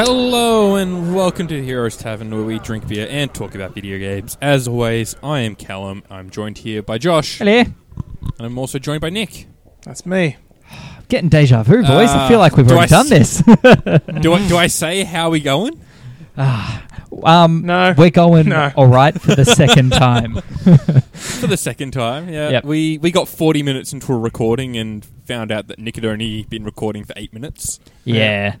Hello and welcome to Heroes Tavern, where we drink beer and talk about video games. As always, I am Callum. I'm joined here by Josh, Hello. and I'm also joined by Nick. That's me. Getting deja vu, boys. I Uh, feel like we've do already I done this. Do I, do I say how we going? um, No. we're going No. all right for the second time. For the second time, yeah. Yep. We we got 40 minutes into a recording and found out that Nick had only been recording for eight minutes. yeah.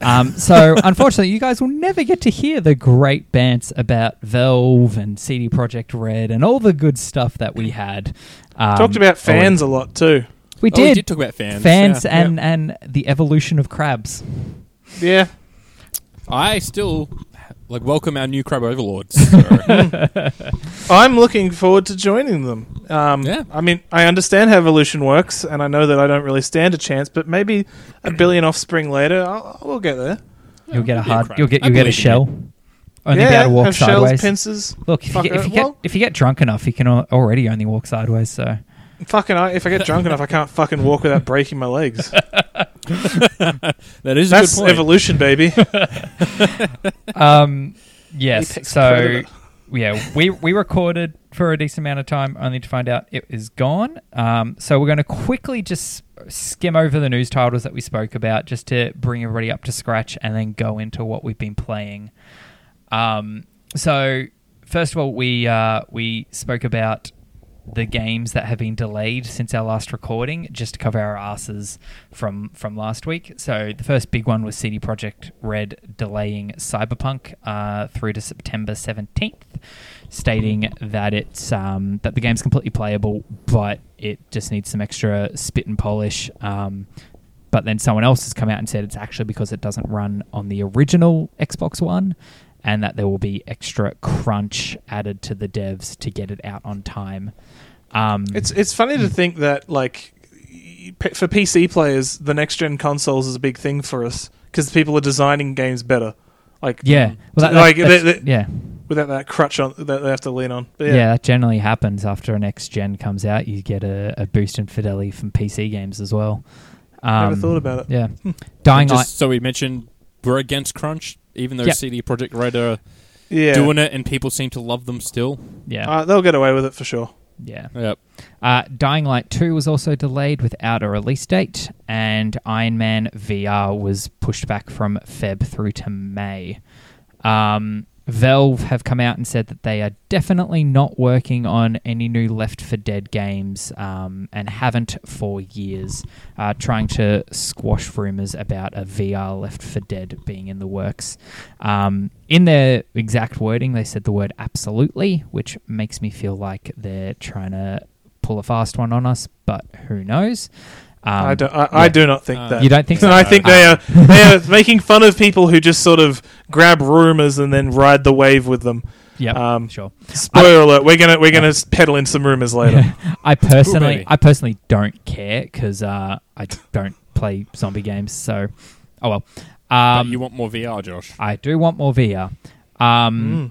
Um, so, unfortunately, you guys will never get to hear the great bants about Valve and CD Projekt Red and all the good stuff that we had. Um, Talked about oh, fans a lot too. We Oh, did. we did talk about fans. fans yeah. and, and the evolution of crabs. Yeah. I still like welcome our new crab overlords. So, I'm looking forward to joining them. Um, Yeah. I mean, I understand how evolution works, and I know that I don't really stand a chance, but maybe a billion offspring later, I'll, we'll get there. You'll get a I'll be a hard. crab. You'll get. You'll get a shell. Only be yeah, able to walk have shells, sideways. pincers. Look, if you get if you get well- if you get drunk enough, you can al- already only walk sideways. So Fucking, I, if I get drunk enough, I can't fucking walk without breaking my legs. that is a That's good point. evolution, baby. Um, yes. So predator. yeah, we we recorded for a decent amount of time, only to find out it is gone. Um, so we're going to quickly just skim over the news titles that we spoke about, just to bring everybody up to scratch, and then go into what we've been playing. Um, so first of all, we uh, we spoke about the games that have been delayed since our last recording, just to cover our asses from from last week. So the first big one was CD Projekt Red delaying Cyberpunk uh, through to September seventeenth, stating that it's um, that the game's completely playable, but it just needs some extra spit and polish. Um, but then someone else has come out and said it's actually because it doesn't run on the original Xbox One, and that there will be extra crunch added to the devs to get it out on time. Um, It's it's funny to think that like for PC players, the next gen consoles is a big thing for us because people are designing games better. Like yeah, well, that, Like, that- they- they- yeah, without that crutch on that they have to lean on. But yeah, yeah, that generally happens after a next gen comes out. You get a, a boost in fidelity from PC games as well. Um, never thought about it. Yeah, And Dying just Light. so we mentioned, we're against crunch, even though Yep. CD Projekt Red are Yeah, doing it, and people seem to love them still. Yeah, uh, they'll get away with it for sure. Yeah. Yep. Uh, Dying Light 2 was also delayed without a release date, and Iron Man VR was pushed back from Feb through to May. Um, Valve have come out and said that they are definitely not working on any new Left 4 Dead games um, and haven't for years, uh, trying to squash rumors about a VR Left 4 Dead being in the works. Um, in their exact wording, they said the word absolutely, which makes me feel like they're trying to pull a fast one on us, but who knows? Um, I, do, I, yeah. I do not think Uh, that. You don't think so? And I think they are they are making fun of people who just sort of grab rumors and then ride the wave with them. Yep, Um, sure. Spoiler alert: we're gonna we're gonna peddle in some rumors later. I personally, baby. I personally don't care because uh, I don't play zombie games. So, oh well. but Um, you want more VR, Josh? I do want more VR. Um, Mm.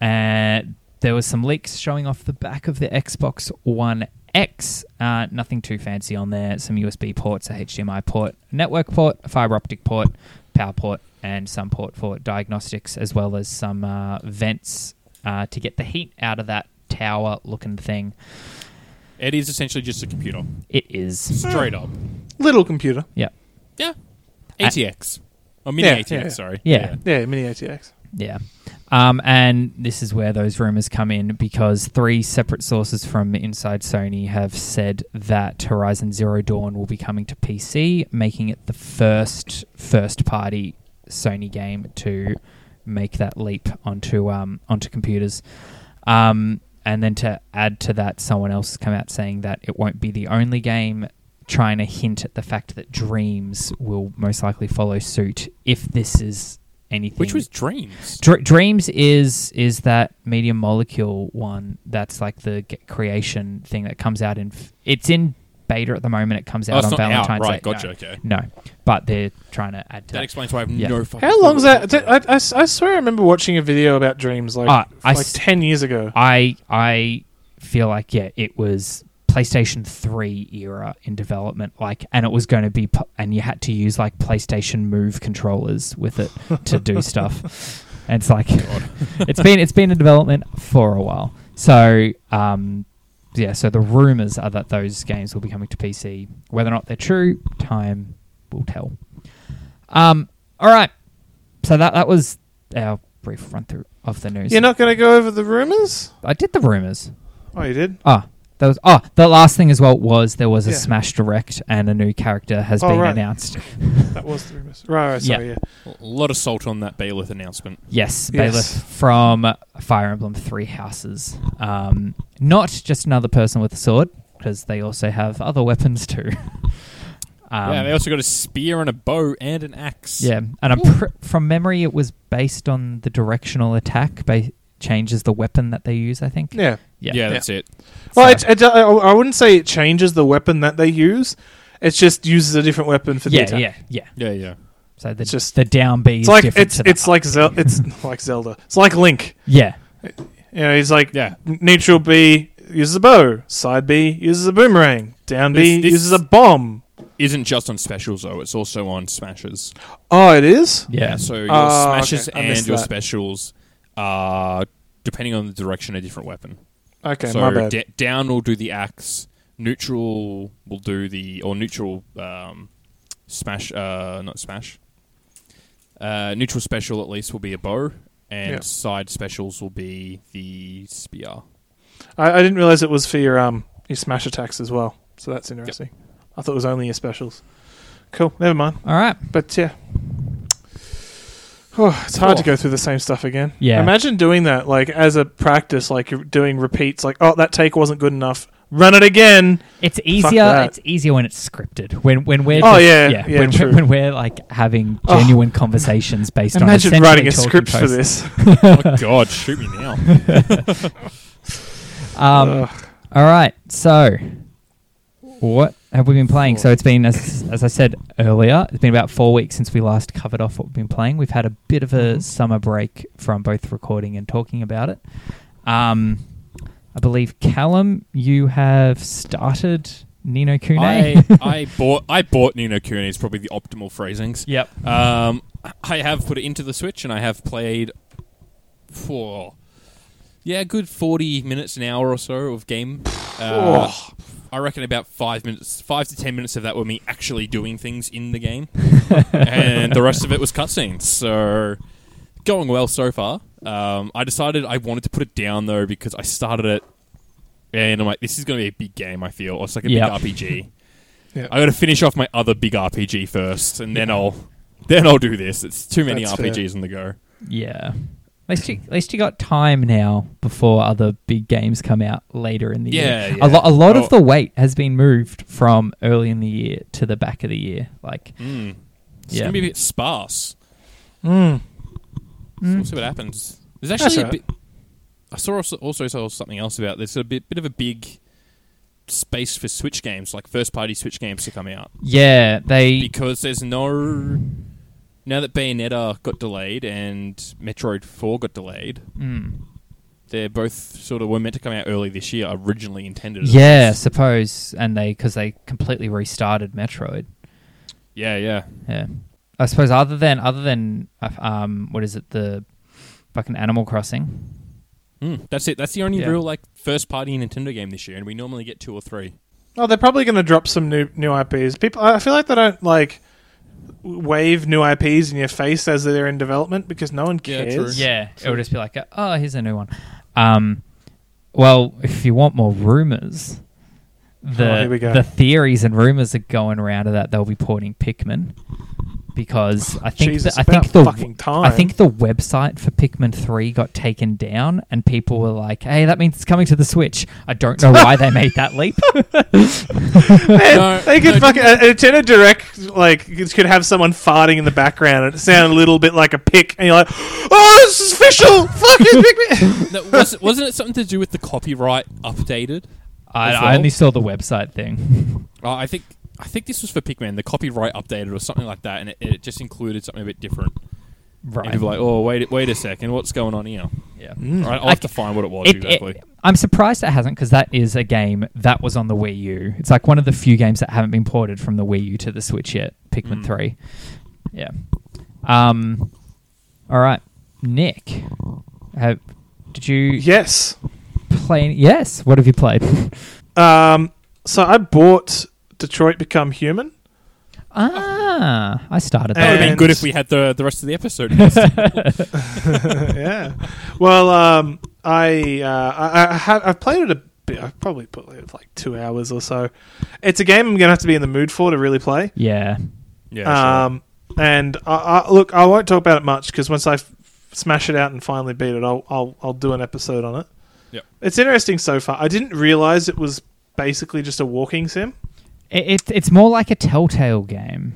and there was some leaks showing off the back of the Xbox One X. Uh, nothing too fancy on there. Some USB ports, a HDMI port, a network port, a fiber optic port, power port, and some port for diagnostics, as well as some uh, vents uh, to get the heat out of that tower-looking thing. It is essentially just a computer, It is. straight up. Little computer. Yeah. Yeah, ATX or mini Yeah, ATX. yeah, yeah. Sorry. Yeah. Yeah, mini ATX. Yeah. Um, and this is where those rumors come in because three separate sources from inside Sony have said that Horizon Zero Dawn will be coming to PC, making it the first first party Sony game to make that leap onto um, onto computers. Um, and then to add to that, someone else has come out saying that it won't be the only game trying to hint at the fact that Dreams will most likely follow suit if this is anything. Which was Dreams. Dr- Dreams is is that Media Molecule one that's like the creation thing that comes out in. F- it's in beta at the moment. It comes Oh, out it's on not out, Valentine's right? Day. Gotcha. No, Okay. no, but they're trying to add to That that. explains why I have Yeah. no fucking. How clue long's what that? I, I, I swear I remember watching a video about dreams like I like s- ten years ago. I I feel like yeah, it was PlayStation 3 era in development like and it was going to be and you had to use like PlayStation Move controllers with it to do stuff. And it's like it's been it's been in development for a while. So um yeah, so the rumors are that those games will be coming to PC. Whether or not they're true, time will tell. Um all right. So that that was our brief run through of the news. You're not going to go over the rumors? I did the rumors. Oh, you did. Ah, that was oh the last thing as well was there was a Yeah. Smash Direct and a new character has Oh, been right. announced. That was the rumors. Right. right sorry. Yeah. A lot of salt on that Byleth announcement. Yes, Yes. Byleth from Fire Emblem Three Houses. Um, not just another person with a sword because they also have other weapons too. um, yeah, they also got a spear and a bow and an axe. yeah, and I'm pr- from memory it was based on the directional attack. Ba- changes the weapon that they use. I think. Yeah. Yeah. yeah, that's it. Well, So- it, it, I I wouldn't say it changes the weapon that they use. It just uses a different weapon for the yeah, attack. yeah, yeah. Yeah, yeah. So the It's just- the down B is It's like different it's to it's like Zel- it's like Zelda. It's like Link. yeah, You know, he's like Yeah. neutral B uses a bow, side B uses a boomerang, down B This- this- uses a bomb. Isn't just on specials though; it's also on smashes. Oh, it is. yeah. So your Oh, smashes okay. And missed your that. specials are depending on the direction a different weapon. Okay, so my bad. da- down will do the axe, neutral will do the or neutral um, smash, uh, not smash. Uh, neutral special at least will be a bow, and Yeah. side specials will be the spear. I, I didn't realize it was for your um your smash attacks as well. So that's interesting. I thought it was only your specials. Cool. Never mind. All right. But yeah. Oh, it's hard to go through the same stuff again. Yeah. Imagine doing that like as a practice, like you're doing repeats. Like, oh, that take wasn't good enough. Run it again. It's easier. It's easier when it's scripted. When when we're Oh, just- yeah, yeah, when, true. when we're like having Oh. genuine conversations based on Imagine essentially writing a talking script for this. oh God, shoot me now! Um, Ugh. all right. So, what have we been playing? So it's been as as I said earlier, it's been about four weeks since we last covered off what we've been playing. We've had a bit of a Mhm. summer break from both recording and talking about it. Um, I believe Callum, you have started Ni No Kuni. I I bought I bought Ni No Kuni. is probably the optimal phrasings. yep. Um, I have put it into the Switch and I have played for yeah, a good forty minutes an hour or so of game. Uh, I reckon about five minutes, five to ten minutes of that were me actually doing things in the game, and the rest of it was cutscenes. So going well so far. Um, I decided I wanted to put it down though because I started it, and I'm like, this is going to be a big game. I feel or it's like a Yep. big RPG. Yeah. I got to finish off my other big RPG first, and then I'll then I'll do this. It's too many That's fair. RPGs on the go. Yeah. At least, you, at least you got time now before other big games come out later in the Yeah, year. yeah. A, lo- a lot Oh. of the weight has been moved from early in the year to the back of the year. Like, Mm. It's Yeah. gonna be a bit sparse. Mm. mm, We'll see what happens. There's That's actually a alright. bit. I saw also, also saw something else about there's a bit bit of a big space for Switch games, like first party Switch games to come out yeah, they. because there's no. Now that Bayonetta got delayed and Metroid Four got delayed, Mm, they're both sort of were meant to come out early this year. Originally intended. yeah, I suppose, and they because they completely restarted Metroid. yeah, yeah. Yeah, I suppose other than other than uh, um, what is it the fucking Animal Crossing? Mm, that's it. That's the only Yeah. real like first party Nintendo game this year, and we normally get two or three. Oh, they're probably going to drop some new new IPs. People, I feel like they don't like wave new IPs in your face as they're in development because no one Yeah, cares. true. Yeah, it would just be like, oh, here's a new one. Um, well, if you want more rumors, the Oh, here we go. the theories and rumors are going around of that they'll be porting Pikmin because I think Jesus, the, I think the fucking time. I think the website for Pikmin three got taken down and people were like, "Hey, that means it's coming to the Switch." I don't know why they made that leap. Man, No, they could no, fucking a Nintendo Direct like it could have someone farting in the background and it sound a little bit like a pick, and you're like, "Oh, this is official! Fuck it's Pikmin!" No, was, wasn't it something to do with the copyright updated? I, As I only saw the website thing. Oh, I think I think this was for Pikmin. The copyright updated or something like that, and it, it just included something a bit different. Right. And people are like, oh, wait, wait a second, what's going on here? yeah. Mm. Right, I'll have to find what it was It- exactly. it- I'm surprised it hasn't because that is a game that was on the Wii U. It's like one of the few games that haven't been ported from the Wii U to the Switch yet. Pikmin Mm. Three. Yeah. Um. All right, Nick. Have, did you Yes. play? Any, yes. What have you played? Um, so I bought Detroit Become Human. ah, I started that would have that. been good if we had the the rest of the episode. yeah. Well, um, I, uh, I I have I've played it a bit. I've probably put it like two hours or so. It's a game I'm gonna have to be in the mood for to really play. yeah. yeah, sure. Um, and I, I, look, I won't talk about it much because once I f- smash it out and finally beat it, I'll I'll I'll do an episode on it. Yep. It's interesting so far. I didn't realize it was basically just a walking sim. It, it, it's more like a Telltale game.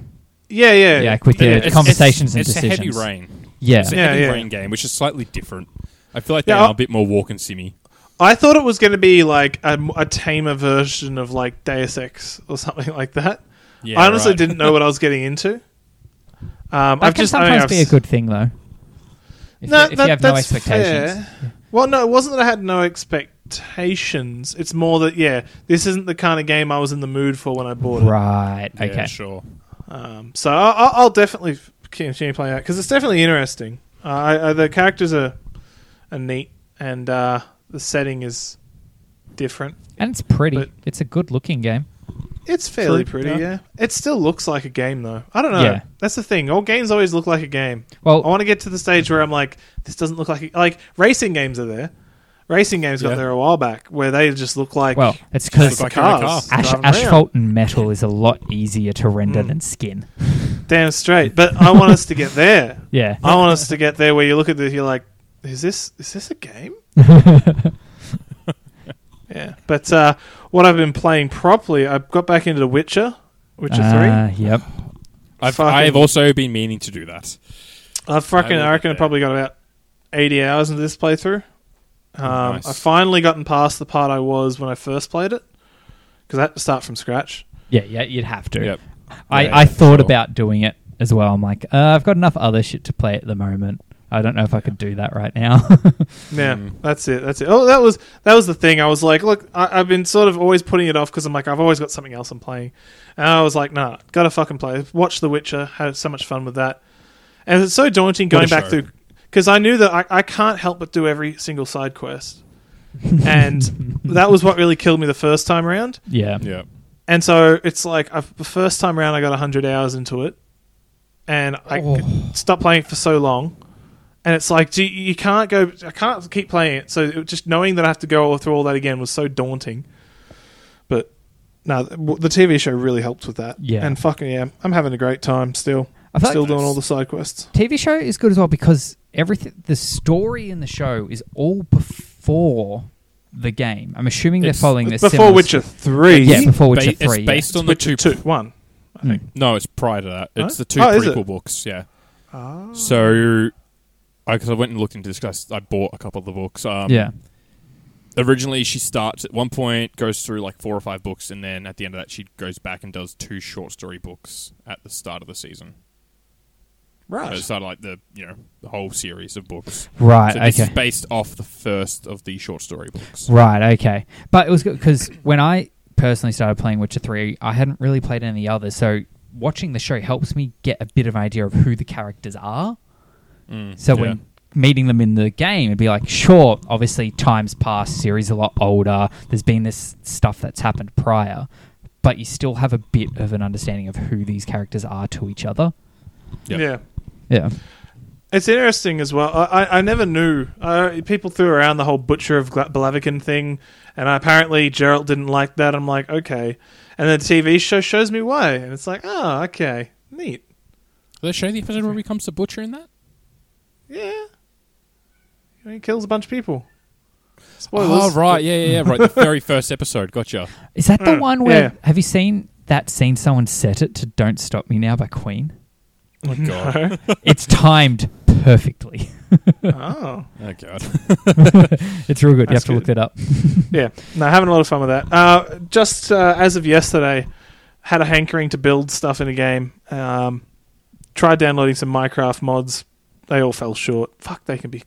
Yeah, yeah, Yeah, with But the it's- conversations it's, and it's decisions. a heavy rain. Yeah. It's a Yeah, heavy yeah. rain game, which is slightly different. I feel like Yeah, they are a bit more walk and simmy. I thought it was going to be like a, a tamer version of like Deus Ex or something like that. Yeah, I honestly right. didn't know what I was getting into. Um, That I've can just I mean, sometimes I've be a good thing, though. If, No, you, if that- you have no that's expectations. fair. Well, no, it wasn't that I had no expectations. It's more that yeah, this isn't the kind of game I was in the mood for when I bought it. Right. Yeah, Okay. sure. Um, so I'll, I'll definitely continue playing that because it's definitely interesting. Uh, I, I, the characters are are neat and uh, the setting is different. And it's pretty. But- it's a good looking game. It's fairly pretty, yeah. yeah. It still looks like a game, though. I don't know. Yeah. That's the thing. All games always look like a game. Well, I want to get to the stage where I'm like, this doesn't look like a, like racing games are there. Racing games got Yeah. there a while back where they just look like well, it's because like you're in a cars. ash- asphalt and metal is a lot easier to render Mm. than skin. Damn straight. But I want us to get there. Yeah. I want us to get there where you look at this, you're like, is this is this a game? Yeah. But uh, what I've been playing properly, I got back into The Witcher, Witcher three. yep. I've, Fucking- I've also been meaning to do that. three. I fucking, I I reckon I get probably got about eighty hours into this playthrough. Um, nice. I finally gotten past the part I was when I first played it because I had to start from scratch. Yeah, yeah, you'd have to. Yep. I, Yeah, I thought sure. about doing it as well. I'm like, uh, I've got enough other shit to play at the moment. I don't know if I could do that right now. Yeah, Mm. that's it. That's it. Oh, that was that was the thing. I was like, look, I, I've been sort of always putting it off because I'm like, I've always got something else I'm playing, and I was like, nah, gotta fucking play. Watch The Witcher. Had so much fun with that, and it's so daunting going back show. through because I knew that I, I can't help but do every single side quest, and that was what really killed me the first time around. yeah. Yeah. And so it's like I've, the first time around, I got hundred hours into it, and I Oh. stopped playing it for so long. And it's like, gee, you can't go. I can't keep playing it. So it, just knowing that I have to go through all that again was so daunting. But no, the the TV show really helped with that. Yeah. and fucking yeah, I'm having a great time still. I am Still like doing all the side quests. TV show is good as well because everything, the story in the show is all before the game. I'm assuming they're It's following the Before Witcher st- three, Yeah, Isn't before ba- Witcher It's 3, yeah. based on the Witcher two. two, one. I think. No, it's prior to that. It's Huh? the two Oh, prequel books. Yeah. Ah. So, because I, went and looked into this, this, 'cause I bought a couple of the books. Um, yeah. Originally, she starts at one point, goes through like four or five books, and then at the end of that, she goes back and does two short story books at the start of the season. Right. At the start of like the you know the whole series of books. Right. so okay. is based off the first of the short story books. Right, okay. But it was good because when I personally started playing Witcher 3, I hadn't really played any others. So watching the show helps me get a bit of an idea of who the characters are. Mm, So yeah. when meeting them in the game, it'd be like, sure, obviously time's passed, series a lot older, there's been this stuff that's happened prior, but you still have a bit of an understanding of who these characters are to each other. Yep. Yeah. Yeah. It's interesting as well. I, I, I never knew. Uh, people threw around the whole Butcher of Gla- Blaviken thing, and apparently Geralt didn't like that. I'm like, okay. And the TV show shows me why, and it's like, oh, okay, neat. Did they show the episode where he becomes the butcher in that? Yeah. He kills a bunch of people. Spoilers. Oh right, yeah, yeah, yeah, right. The very first episode. Gotcha. Is that the Mm, one where, yeah. have you seen that scene someone set it to Don't Stop Me Now by Queen? Oh god. No. it's timed perfectly. oh. Oh god. it's real good. you have That's to look good. that up. Yeah. No, having a lot of fun with that. Uh, just uh, as of yesterday, had a hankering to build stuff in a game. Um, tried downloading some Minecraft mods. they all fell short. Fuck, they can be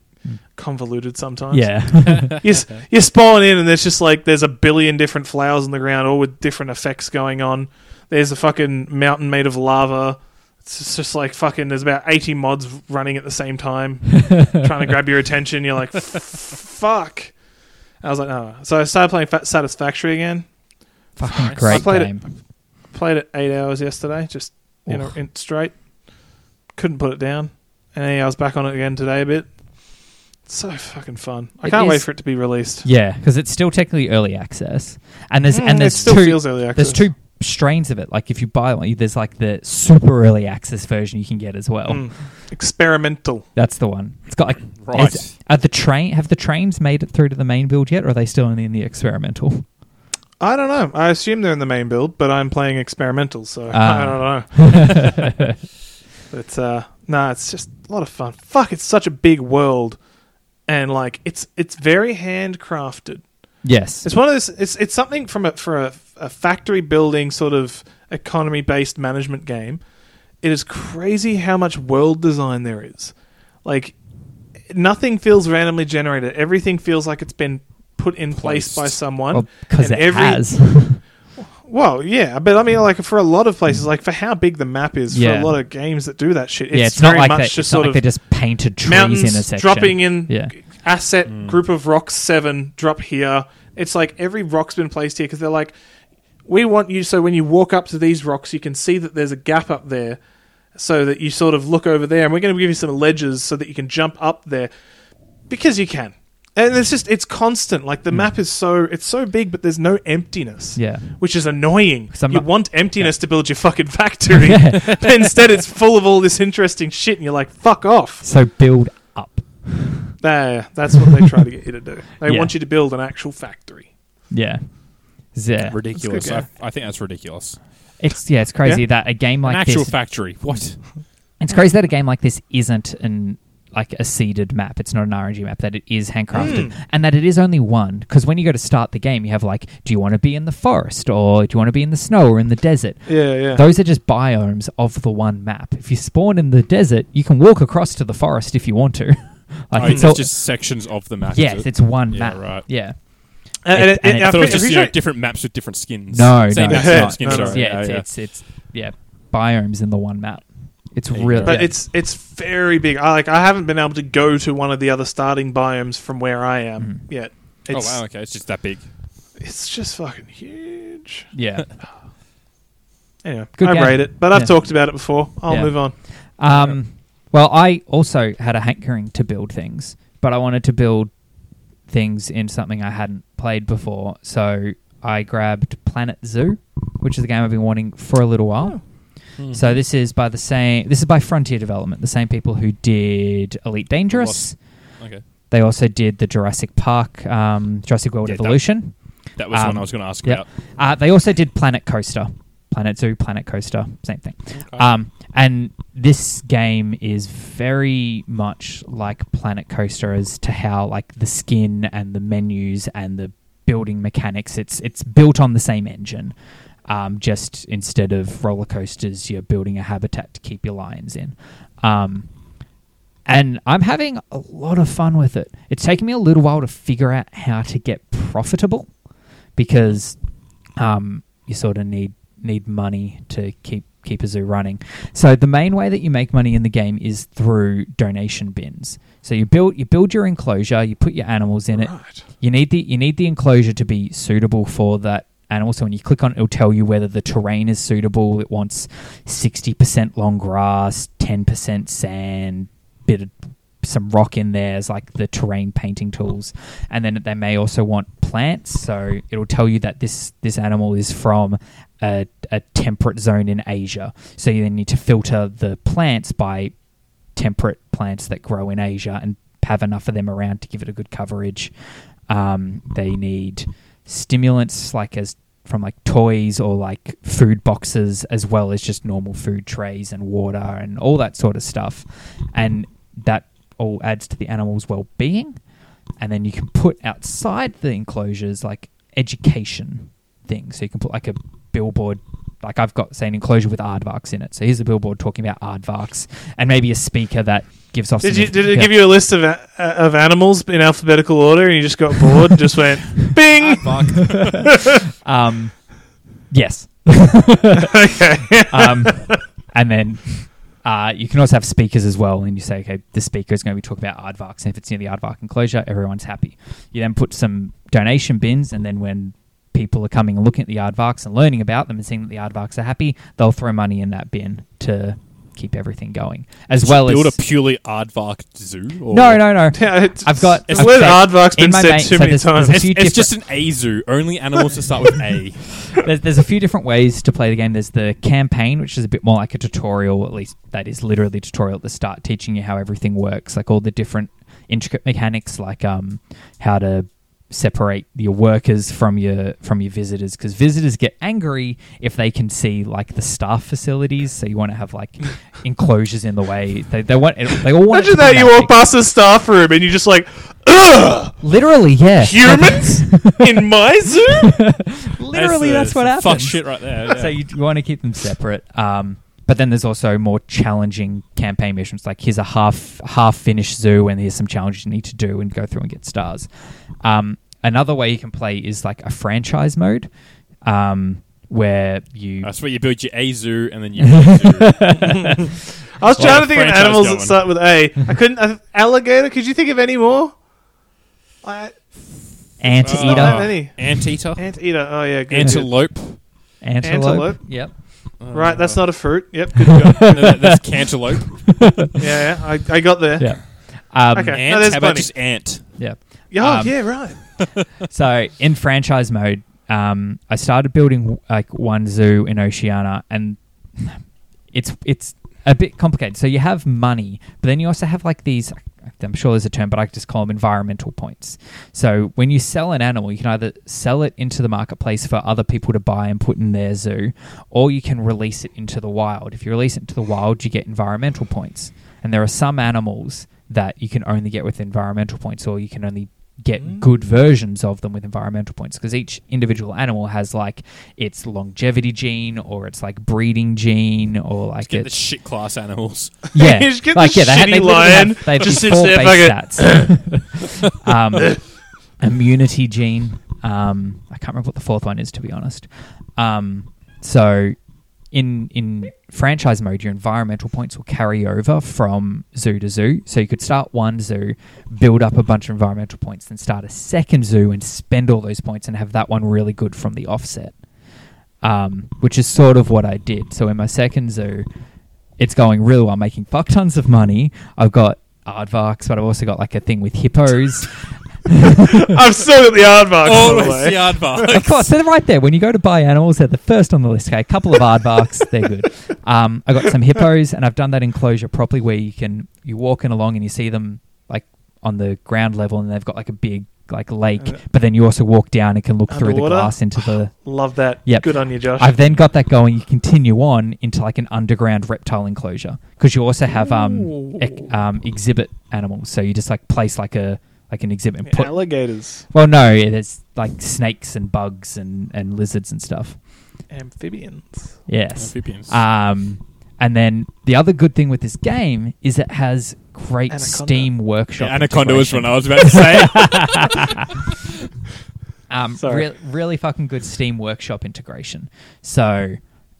convoluted sometimes. Yeah. you, s- you spawn in and there's just like there's a billion different flowers on the ground, all with different effects going on. There's a fucking mountain made of lava. It's just- just like fucking. There's about eighty mods running at the same time, trying to grab your attention. You're like, fuck. I was like, no. So I started playing Fa- Satisfactory again. Fucking Nice. great I played it- game. Played it eight hours yesterday, just you know, in straight. Couldn't put it down. And then I was back on it again today a bit. So fucking fun. I It can't wait for it to be released. Yeah, because it's still technically early access, and there's Mm, and it there's still two feels early access. there's two strains of it. Like if you buy one, there's like the super early access version you can get as well. Mm. experimental. That's the one. It's got like Right. is- are the train have the trains made it through to the main build yet, or are they still only in the experimental? I don't know. I assume they're in the main build, but I'm playing experimental, so Ah. I don't know. But uh, no, it's just a lot of fun. Fuck, it's such a big world, and like it's it's very handcrafted. yes. It's one of those. It's it's something from a for a, a factory building sort of economy based management game. It is crazy how much world design there is. Like nothing feels randomly generated. Everything feels like it's been put in place Placed. by someone. because and it every- has. Well, yeah, but I mean, like for a lot of places, like for how big the map is, for a lot of games that do that shit, it's, yeah, it's very not like much they, just it's not sort like of they just painted trees mountains in a section. dropping in Yeah. asset Mm. group of rocks seven drop here. It's like every rock's been placed here because they're like, we want you so when you walk up to these rocks, you can see that there's a gap up there, so that you sort of look over there, and we're going to give you some ledges so that you can jump up there because you can. And it's just it's constant. Like the hmm. map is so it's so big, but there's no emptiness. Yeah. which is annoying. You want emptiness to build your fucking factory, Yeah. but instead it's full of all this interesting shit, and you're like, "Fuck off!" So build up. There, that's what they try to get you to do. They Yeah. want you to build an actual factory. Yeah. Yeah. ridiculous. I, I think that's ridiculous. It's yeah, it's crazy Yeah? that a game like An actual this factory. What? It's crazy that a game like this isn't an like a seeded map. It's not an RNG map. That it is handcrafted, Hmm. and that it is only one. Because when you go to start the game, you have like, do you want to be in the forest or do you want to be in the snow or in the desert? Yeah, yeah. Those are just biomes of the one map. If you spawn in the desert, you can walk across to the forest if you want to. like oh, it's it's all, just sections of the map. yes, it? it's one Yeah, map. right. Yeah. And, and, and and I I thought it was just you know, pretty different maps with different skins. No, Same no, maps, it's different not. skins. No, no. sorry. yeah, Yeah, it's, yeah. it's it's yeah, biomes in the one map. It's There you really go. but yeah. it's it's very big. I like I haven't been able to go to one of the other starting biomes from where I am Mhm. yet. Oh It's, wow, okay, it's just that big. it's just fucking huge. yeah. Anyway, Good I game. rate it, but I've Yeah. talked about it before. I'll Yeah. move on. Um, well, I also had a hankering to build things, but I wanted to build things in something I hadn't played before. So I grabbed Planet Zoo, which is a game I've been wanting for a little while. Hmm. So this is by the same. This is by Frontier Development, the same people who did Elite Dangerous. Okay, They also did the Jurassic Park, um, Jurassic World Yeah, Evolution. that was Um, one I was going to ask yeah. about. Uh, they also did Planet Coaster, Planet Zoo, Planet Coaster, same thing. Okay. Um, and this game is very much like Planet Coaster as to how like the skin and the menus and the building mechanics. It's it's built on the same engine. Um, just instead of roller coasters, you're building a habitat to keep your lions in. Um, and I'm having a lot of fun with it. It's taken me a little while to figure out how to get profitable because um, you sort of need need money to keep keep a zoo running. So the main way that you make money in the game is through donation bins. So you build you build your enclosure, you put your animals in it. You need the you need the enclosure to be suitable for that animal. So when you click on it, it'll tell you whether the terrain is suitable. It wants sixty percent long grass, ten percent sand, bit of some rock in there as like the terrain painting tools, and then they may also want plants. So it'll tell you that this this animal is from a, a temperate zone in Asia. So you then need to filter the plants by temperate plants that grow in Asia and have enough of them around to give it a good coverage. Um, they need stimulants like as from like toys or like food boxes as well as just normal food trays and water and all that sort of stuff. And that all adds to the animal's well-being. And then you can put outside the enclosures like education things. So you can put like a billboard like I've got say an enclosure with aardvarks in it. So here's a billboard talking about aardvarks and maybe a speaker that gives off. Did you? Did it yeah. give you a list of a- of animals in alphabetical order, and you just got bored and just went Bing? Um, yes. okay. um, and then uh, you can also have speakers as well, and you say, okay, the speaker is going to be talking about aardvarks, and if it's near the aardvark enclosure, everyone's happy. You then put some donation bins, and then when people are coming and looking at the aardvarks and learning about them and seeing that the aardvarks are happy, they'll throw money in that bin to keep everything going, as well build as a purely aardvark zoo. Or no, no, no. Yeah, it's, I've got- the I've word said- aardvark's been said main- too so many there's- times. there's It's, it's just an A zoo. Only animals that start with A. there's, there's a few different ways to play the game. There's the campaign, which is a bit more like a tutorial, at least that is literally a tutorial at the start, teaching you how everything works, like all the different intricate mechanics, like um, how to separate your workers from your from your visitors because visitors get angry if they can see like the staff facilities so you want to have like enclosures in the way they, they want they all want it Imagine that you walk big. past the staff room and you're just like, ugh, literally yeah humans in my zoo. literally the- that's what the happens Fuck shit right there. so you, you want to keep them separate. Um, but then there's also more challenging campaign missions. Like here's a half half finished zoo, and here's some challenges you need to do and go through and get stars. Um, another way you can play is like a franchise mode, um, where you That's where you build your A zoo and then you build a zoo. I was trying to think of franchise animals that start with A. I couldn't. Uh, alligator. Could you think of any more? I, anteater, not that many. Anteater. Anteater. Oh yeah, good. Antelope. antelope. Antelope. Yep. Right, that's not a fruit. Yep, good to go. No, that- that's cantaloupe. yeah, yeah, I, I got there. Yeah. Um, Okay. No, Ant. there's How about plenty. just ant? Yeah. Yeah, oh, Um, yeah, right. So in franchise mode, um, I started building like one zoo in Oceania, and it's it's a bit complicated. So you have money, but then you also have like these. I'm sure there's a term, but I just call them environmental points. So when you sell an animal, you can either sell it into the marketplace for other people to buy and put in their zoo, or you can release it into the wild. If you release it into the wild, you get environmental points. And there are some animals that you can only get with environmental points, or you can only get good versions of them with environmental points because each individual animal has like its longevity gene or its like breeding gene or like Get the its shit class animals. yeah, just get like the yeah, they, ha- shitty they lion, have, they have just sits four there base stats. um, immunity gene. Um, I can't remember what the fourth one is to be honest. Um, so in in franchise mode, your environmental points will carry over from zoo to zoo. So you could start one zoo, build up a bunch of environmental points, then start a second zoo and spend all those points and have that one really good from the offset. Um, which is sort of what I did. So in my second zoo, it's going really well, making fuck tons of money. I've got aardvarks, but I've also got like a thing with hippos. I've still got the aardvark. by the Always the aardvark. of course, they're right there. When you go to buy animals, they're the first on the list. Okay, a couple of aardvarks, they're good. Um, I got some hippos, and I've done that enclosure properly, where you can you're walking along and you see them like on the ground level, and they've got like a big like lake, Uh, but then you also walk down and can look through the glass into the. Love that. Yep. Good on you, Josh. I've then got that going. You continue on into like an underground reptile enclosure because you also have um, ec- um exhibit animals. So you just like place like a like an exhibit and put Alligators, well, no, there's like snakes and bugs and, and lizards and stuff. amphibians. Yes. Amphibians. Um, and then the other good thing with this game is it has great Anaconda. Steam Workshop. Yeah, Anaconda was what I was about to say. Um, Sorry. re- really fucking good Steam Workshop integration. So,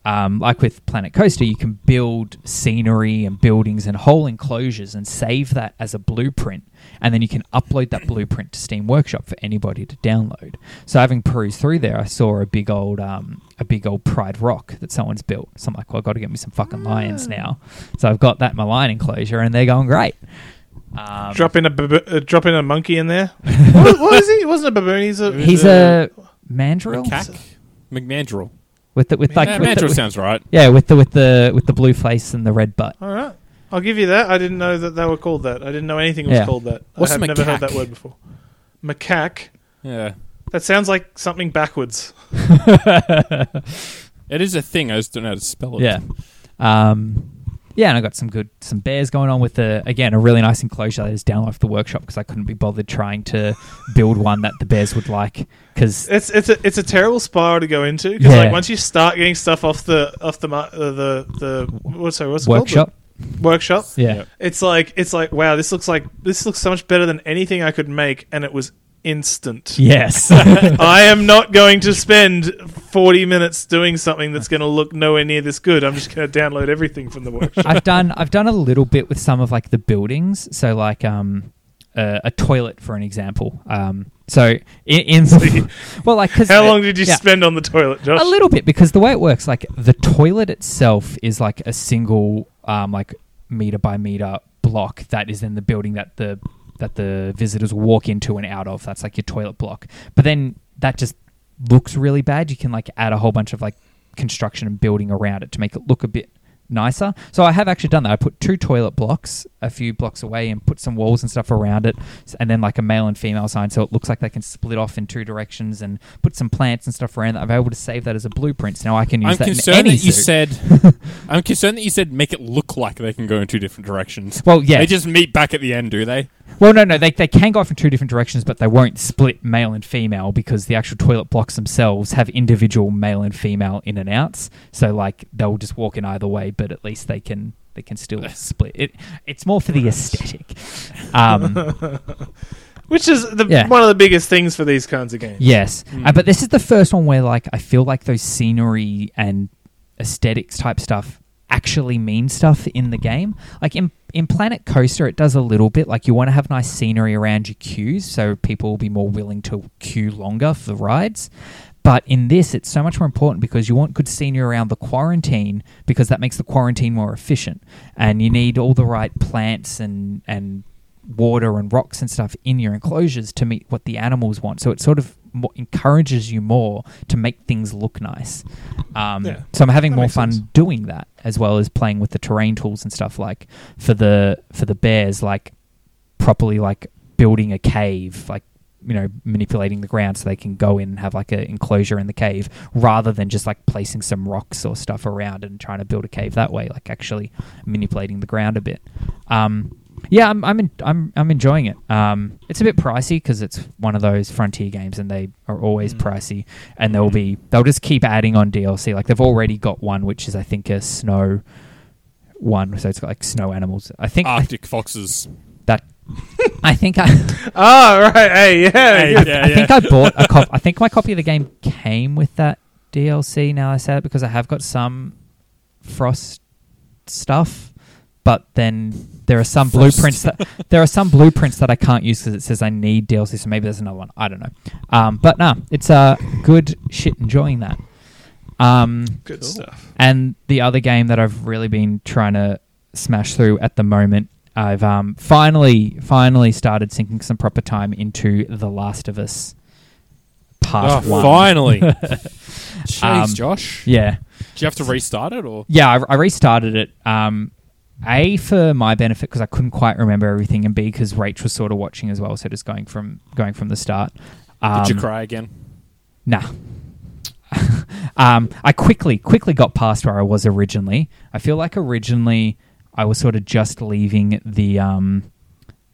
um, like with Planet Coaster, you can build scenery and buildings and whole enclosures and save that as a blueprint, and then you can upload that blueprint to Steam Workshop for anybody to download. So, having perused through there, I saw a big old um, a big old Pride Rock that someone's built. So I'm like, well, I've got to get me some fucking lions now. So I've got that in my lion enclosure, and they're going great. Um, drop in a bab- uh, drop in a monkey in there. what, what is he? He wasn't a baboon. He's a. He's a mandrill Macaque? McMandrill. With the with like yeah, with the- mandrill sounds right. Yeah, with the with the with the blue face and the red butt. All right. I'll give you that. I didn't know that they were called that. I didn't know anything was Yeah. called that. What's I have a never heard macaque? that word before. Macaque. Yeah. That sounds like something backwards. It is a thing. I just don't know how to spell it. Yeah. Um, yeah, and I got some good some bears going on with the again a really nice enclosure that I just downloaded off the workshop because I couldn't be bothered trying to build one that the bears would like because It's it's a it's a terrible spiral to go into because Yeah. like once you start getting stuff off the off the uh, the the what's sorry, what's it called? workshop workshop. Yeah. Yep. It's like it's like wow, this looks like this looks so much better than anything I could make, and it was instant. Yes. I am not going to spend forty minutes doing something that's going to look nowhere near this good. I'm just going to download everything from the workshop. I've done I've done a little bit with some of like the buildings. So like um uh, a toilet for an example. Um so in, in the, well like cause How long did you yeah. spend on the toilet, Josh? A little bit because the way it works, like the toilet itself is like a single, um, like meter by meter block that is in the building that the that the visitors walk into and out of. That's like your toilet block. But then that just looks really bad. You can like add a whole bunch of like construction and building around it to make it look a bit nicer. So I have actually done that. I put two toilet blocks a few blocks away and put some walls and stuff around it, and then like a male and female sign, so it looks like they can split off in two directions, and put some plants and stuff around. that. I'm able to save that as a blueprint. So now I can use I'm that concerned any that you suit. said. I'm concerned that you said make it look like they can go in two different directions. Well, yeah. They just meet back at the end, do they? Well, no, no, they, they can go off in two different directions, but they won't split male and female because the actual toilet blocks themselves have individual male and female in and outs. So, like, they'll just walk in either way, but at least they can they can still split. It it's more for the aesthetic. Um, Which is the, Yeah. one of the biggest things for these kinds of games. yes, Hmm. uh, but this is the first one where like I feel like those scenery and aesthetics type stuff actually mean stuff in the game. Like in in Planet Coaster, it does a little bit. Like you want to have nice scenery around your queues, so people will be more willing to queue longer for the rides. But in this, it's so much more important because you want good scenery around the quarantine because that makes the quarantine more efficient. And you need all the right plants and and water and rocks and stuff in your enclosures to meet what the animals want. So it sort of encourages you more to make things look nice. Um, Yeah, so I'm having more fun sense. doing that as well as playing with the terrain tools and stuff. Like for the for the bears, like properly like building a cave, like you know manipulating the ground so they can go in and have like an enclosure in the cave rather than just like placing some rocks or stuff around and trying to build a cave that way like actually manipulating the ground a bit. Um yeah i'm i'm in, i'm i'm enjoying it. Um it's a bit pricey because it's one of those frontier games and they are always Mm. pricey. And they'll be they'll just keep adding on dlc like they've already got one which is i think a snow one. So it's got like snow animals. I think Arctic foxes. that i think i Oh, right. Hey, yeah. Hey, good. yeah, I think I bought a cop. I think my copy of the game came with that DLC. Now I say it because I have got some Frost stuff, but then there are some Frost. blueprints that there are some blueprints that I can't use because it says I need DLC. So maybe there's another one. I don't know. Um, but no, it's a uh, good shit. Enjoying that. Um, Good Cool. stuff. and the other game that I've really been trying to smash through at the moment, I've um, finally, finally started sinking some proper time into The Last of Us Part oh, One. finally. Jeez, Um, Josh. Yeah, Do you have to restart it or? yeah. I, I restarted it. Um, a for my benefit because I couldn't quite remember everything, and B because Rach was sort of watching as well, so just going from going from the start. Um, Did you cry again? Nah. um, I quickly, quickly got past where I was originally. I feel like originally I was sort of just leaving the um,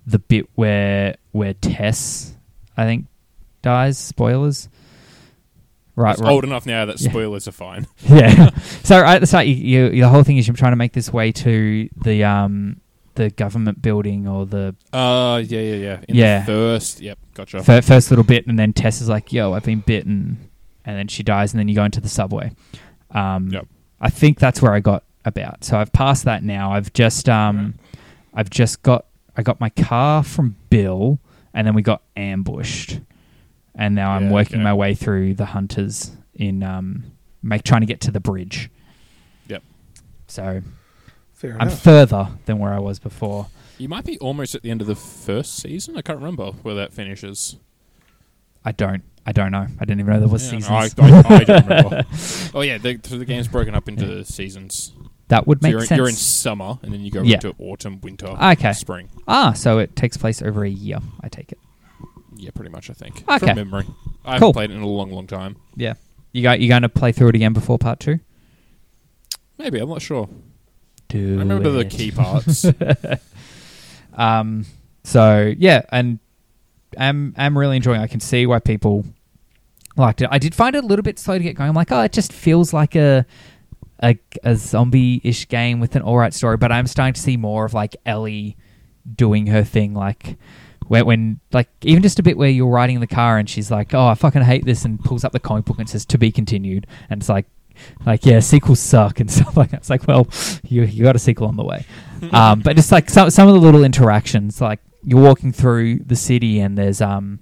the bit where where Tess, I think, dies. Spoilers. Right, It's right. old enough now that Yeah. spoilers are fine. Yeah. so at the start, you, you, the whole thing is you're trying to make this way to the um the government building or the Uh, yeah, yeah, yeah. In Yeah. the first, yep, gotcha. fir- first little bit, and then Tess is like, "Yo, I've been bitten," and then she dies, and then you go into the subway. Um, Yep. I think that's where I got about. So I've passed that now. I've just um, I've just got I got my car from Bill, and then we got ambushed, and now I'm working okay. my way through the hunters in um, make trying to get to the bridge. Yep. So Fair I'm enough. further than where I was before. You might be almost at the end of the first season. I can't remember where that finishes. I don't. I don't know. I didn't even know there was Yeah, seasons. I, I, I don't remember. oh yeah, the, so the game's broken up into seasons. That would So make you're, in, sense. you're in summer, and then you go Yeah. into autumn, winter, Okay. spring. Ah, so it takes place over a year. I take it. Yeah, pretty much. I think. Okay. From memory, I haven't Cool. played it in a long, long time. Yeah. You got you going to play through it again before part two? Maybe I'm not sure. Do I remember the key parts. Um. So yeah, and I'm I'm really enjoying. it. I can see why people liked it. I did find it a little bit slow to get going. I'm like, oh, it just feels like a a, a zombie-ish game with an alright story, but I'm starting to see more of like Ellie doing her thing, like where when like even just a bit where you're riding in the car and she's like, "Oh, I fucking hate this," and pulls up the comic book and says "to be continued," and it's like, like yeah, sequels suck and stuff like that. It's like, well, you you got a sequel on the way, um, but just like some some of the little interactions, like you're walking through the city and there's um,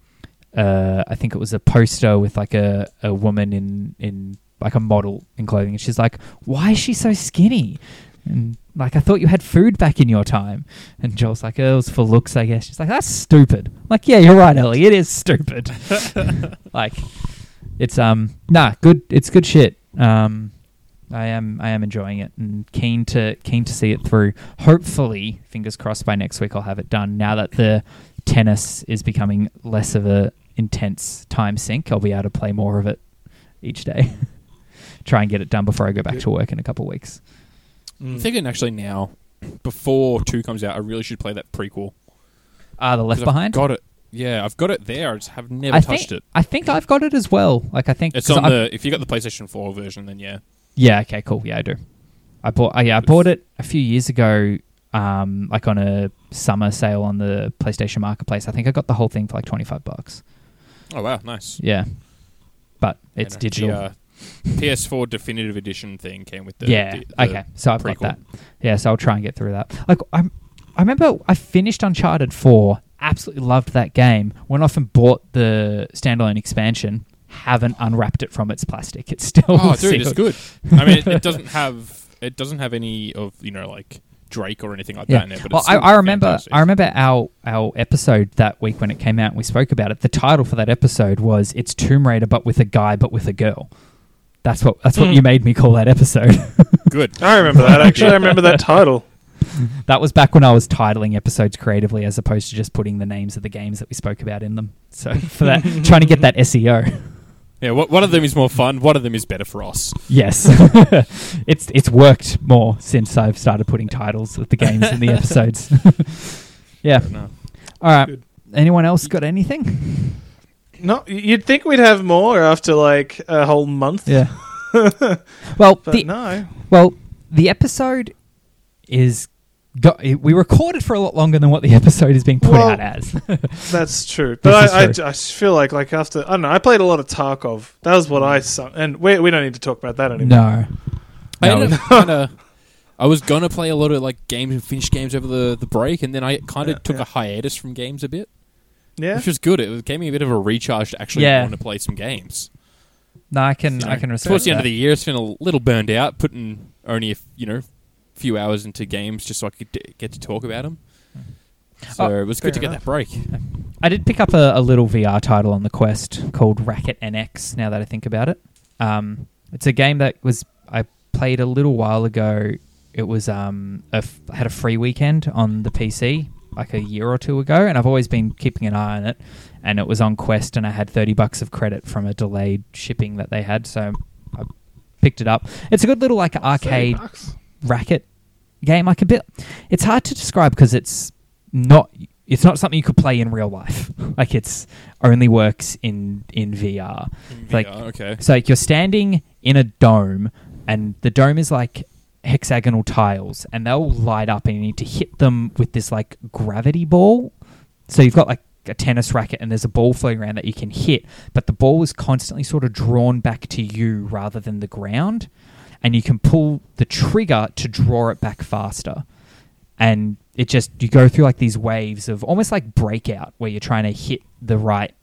uh, I think it was a poster with like a a woman in in like a model in clothing, and she's like, "Why is she so skinny?" And like, I thought you had food back in your time. And Joel's like, oh, it was for looks, I guess. She's like, that's stupid. I'm like, yeah, you're right, Ellie. It is stupid. like, it's um, nah, good. It's good shit. Um, I am I am enjoying it and keen to keen to see it through. Hopefully, fingers crossed by next week I'll have it done. Now that the tennis is becoming less of a intense time sink, I'll be able to play more of it each day. Try and get it done before I go back to work in a couple of weeks. I'm thinking actually now, before two comes out, I really should play that prequel. Ah, the 'Cause Left I've Behind. got it. Yeah, I've got it there. I just have never I touched think it. I think I've got it as well. Like I think It's 'cause on I- the. If you got the PlayStation Four version, then yeah. Yeah. Okay. Cool. Yeah, I do. I bought. Uh, yeah, I bought it a few years ago. Um, like on a summer sale on the PlayStation Marketplace. I think I got the whole thing for like twenty five bucks. Oh wow, nice. Yeah, but it's And, uh, digital. The, uh, PS4 Definitive Edition thing came with the. yeah. the- the okay. So I've prequel. got that. Yeah. So I'll try and get through that. Like I'm. I remember I finished Uncharted Four. Absolutely loved that game. Went off and bought the standalone expansion. Haven't unwrapped it from its plastic. It's still. Oh, dude, it's good. I mean, it, it doesn't have it doesn't have any of you know like Drake or anything like Yeah. that in it. But well, it's I, I remember. fantastic. I remember our our episode that week when it came out. and We spoke about it. The title for that episode was "It's Tomb Raider, but with a guy, but with a girl." That's what. That's what Hmm. you made me call that episode. Good. I remember that. Actually, I remember that title. that was back when I was titling episodes creatively, as opposed to just putting the names of the games that we spoke about in them. So for that, trying to get that SEO. Yeah, what, one of them is more fun. One of them is better for us. Yes, it's it's worked more since I've started putting titles of the games in the episodes. yeah. All right. Good. Anyone else got anything? No, you'd think we'd have more after like a whole month. Yeah. well, But the no. well, the episode is got, we recorded for a lot longer than what the episode is being put Well, out as. That's true. But I, I, true. I just feel like like after I don't know. I played a lot of Tarkov. That was what I saw, and we we don't need to talk about that anymore. no. I No. ended up kinda, I was gonna play a lot of like games and finish games over the, the break, and then I kind of Yeah, took yeah. a hiatus from games a bit, Yeah. which was good. It gave me a bit of a recharge to actually Yeah. want to play some games. No, I can You I know, can respect Towards the end that. of the year, it's been a little burned out, putting only a f- you know few hours into games just so I could d- get to talk about them. So Oh, it was good to get that break. I did pick up a, a little VR title on the Quest called Racket NX. Now that I think about it, um, it's a game that was I played a little while ago. It was um, a f- had a free weekend on the PC like a year or two ago, and I've always been keeping an eye on it. And it was on Quest, and I had thirty bucks of credit from a delayed shipping that they had, so I picked it up. It's a good little like arcade racket game like a bit it's hard to describe because it's not it's not something you could play in real life like it's only works in in vr Like- Yeah, okay. so like you're standing in a dome and the dome is like hexagonal tiles and they'll light up and you need to hit them with this like gravity ball. So you've got like a tennis racket and there's a ball floating around that you can hit but the ball is constantly sort of drawn back to you rather than the ground and you can pull the trigger to draw it back faster. And it just you go through like these waves of almost like breakout where you're trying to hit the right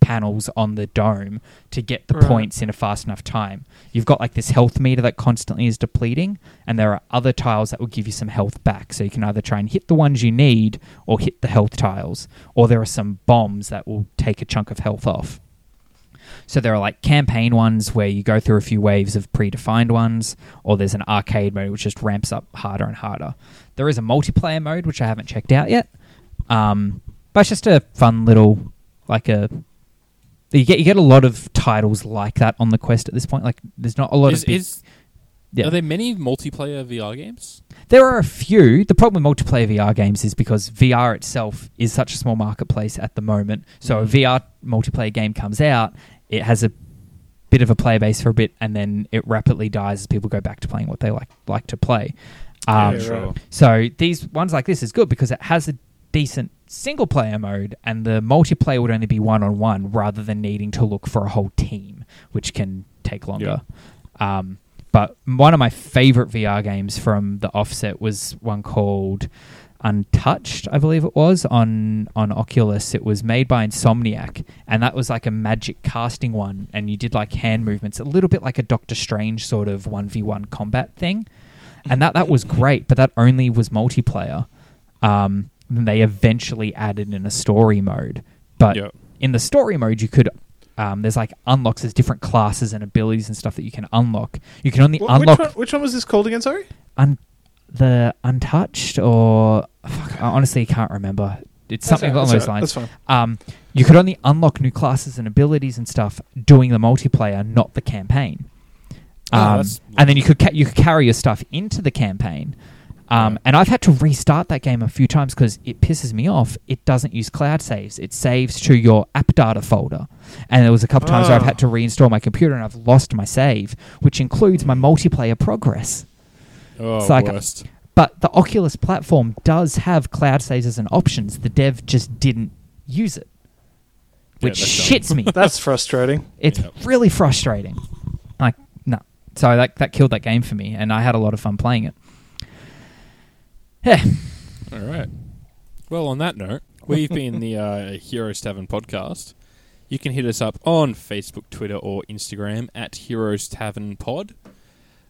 panels on the dome to get the Right. points in a fast enough time. You've got like this health meter that constantly is depleting, and there are other tiles that will give you some health back. So you can either try and hit the ones you need or hit the health tiles, or there are some bombs that will take a chunk of health off. So there are like campaign ones where you go through a few waves of predefined ones, or there's an arcade mode which just ramps up harder and harder. There is a multiplayer mode which I haven't checked out yet, um, but it's just a fun little like a. You get you get a lot of titles like that on the quest at this point. Like there's not a lot Is, of big, is, yeah. Are there many multiplayer VR games? There are a few. The problem with multiplayer VR games is because VR itself is such a small marketplace at the moment. So a Mhm. VR multiplayer game comes out, it has a bit of a player base for a bit, and then it rapidly dies as people go back to playing what they like like to play. Um, Yeah, sure. right. so these ones like this is good because it has a decent single player mode, and the multiplayer would only be one on one rather than needing to look for a whole team, which can take longer. Um, but one of my favorite VR games from the offset was one called Untouched, I believe it was on on Oculus. It was made by Insomniac, and that was like a magic casting one, and you did like hand movements, a little bit like a Doctor Strange sort of one v one combat thing, and that that was great. But that only was multiplayer. Um, and they eventually added in a story mode, but Yeah. in the story mode, you could. Um, there's like unlocks. There's different classes and abilities and stuff that you can unlock. You can only Wh- unlock which, one, which one was this called again? Sorry. un- the untouched or fuck, I honestly can't remember. It's something along those right, lines. That's fine. Um, you could only unlock new classes and abilities and stuff doing the multiplayer, not the campaign. Oh, Um, that's and then you could ca- you could carry your stuff into the campaign. Um, And I've had to restart that game a few times because it pisses me off. It doesn't use cloud saves. It saves to your app data folder. And there was a couple times where I've Oh. had to reinstall my computer and I've lost my save, which includes my multiplayer progress. Oh, It's like- worst. But the Oculus platform does have cloud saves as an option. The dev just didn't use it, which that's shits me. That's frustrating. It's Yep. really frustrating. Like no, so that that killed that game for me, and I had a lot of fun playing it. Yeah, All right. Well, on that note, we've been the uh, Heroes Tavern podcast. You can hit us up on Facebook, Twitter, or Instagram at Heroes Tavern Pod.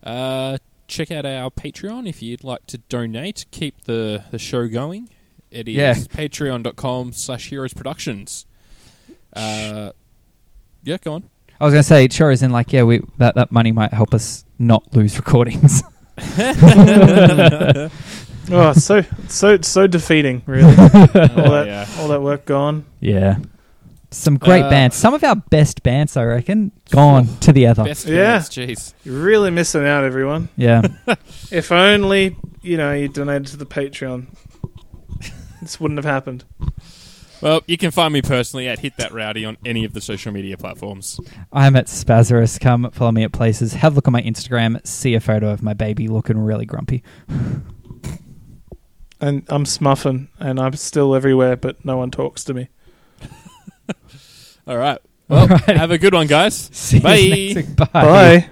Uh, check out our Patreon if you'd like to donate. Keep the, the show going. It is Yeah. patreon.com slash heroes productions. Uh, yeah, go on. I was gonna say it sure is in like yeah, we that that money might help us not lose recordings. Oh, it's so so so defeating. Really, all that yeah. all that work gone. yeah, some great Uh, bands. Some of our best bands, I reckon, gone to the other. Best Yeah. bands, jeez. You're really missing out, everyone. Yeah, If only you know you donated to the Patreon, this wouldn't have happened. Well, you can find me personally at Hit That Rowdy on any of the social media platforms. I'm at SpazRus. Come follow me at places. Have a look on my Instagram. See a photo of my baby looking really grumpy. And I'm smuffon, and I'm still everywhere, but no one talks to me. All right. Well, All right. have a good one, guys. See Bye. you next week. Bye. Bye.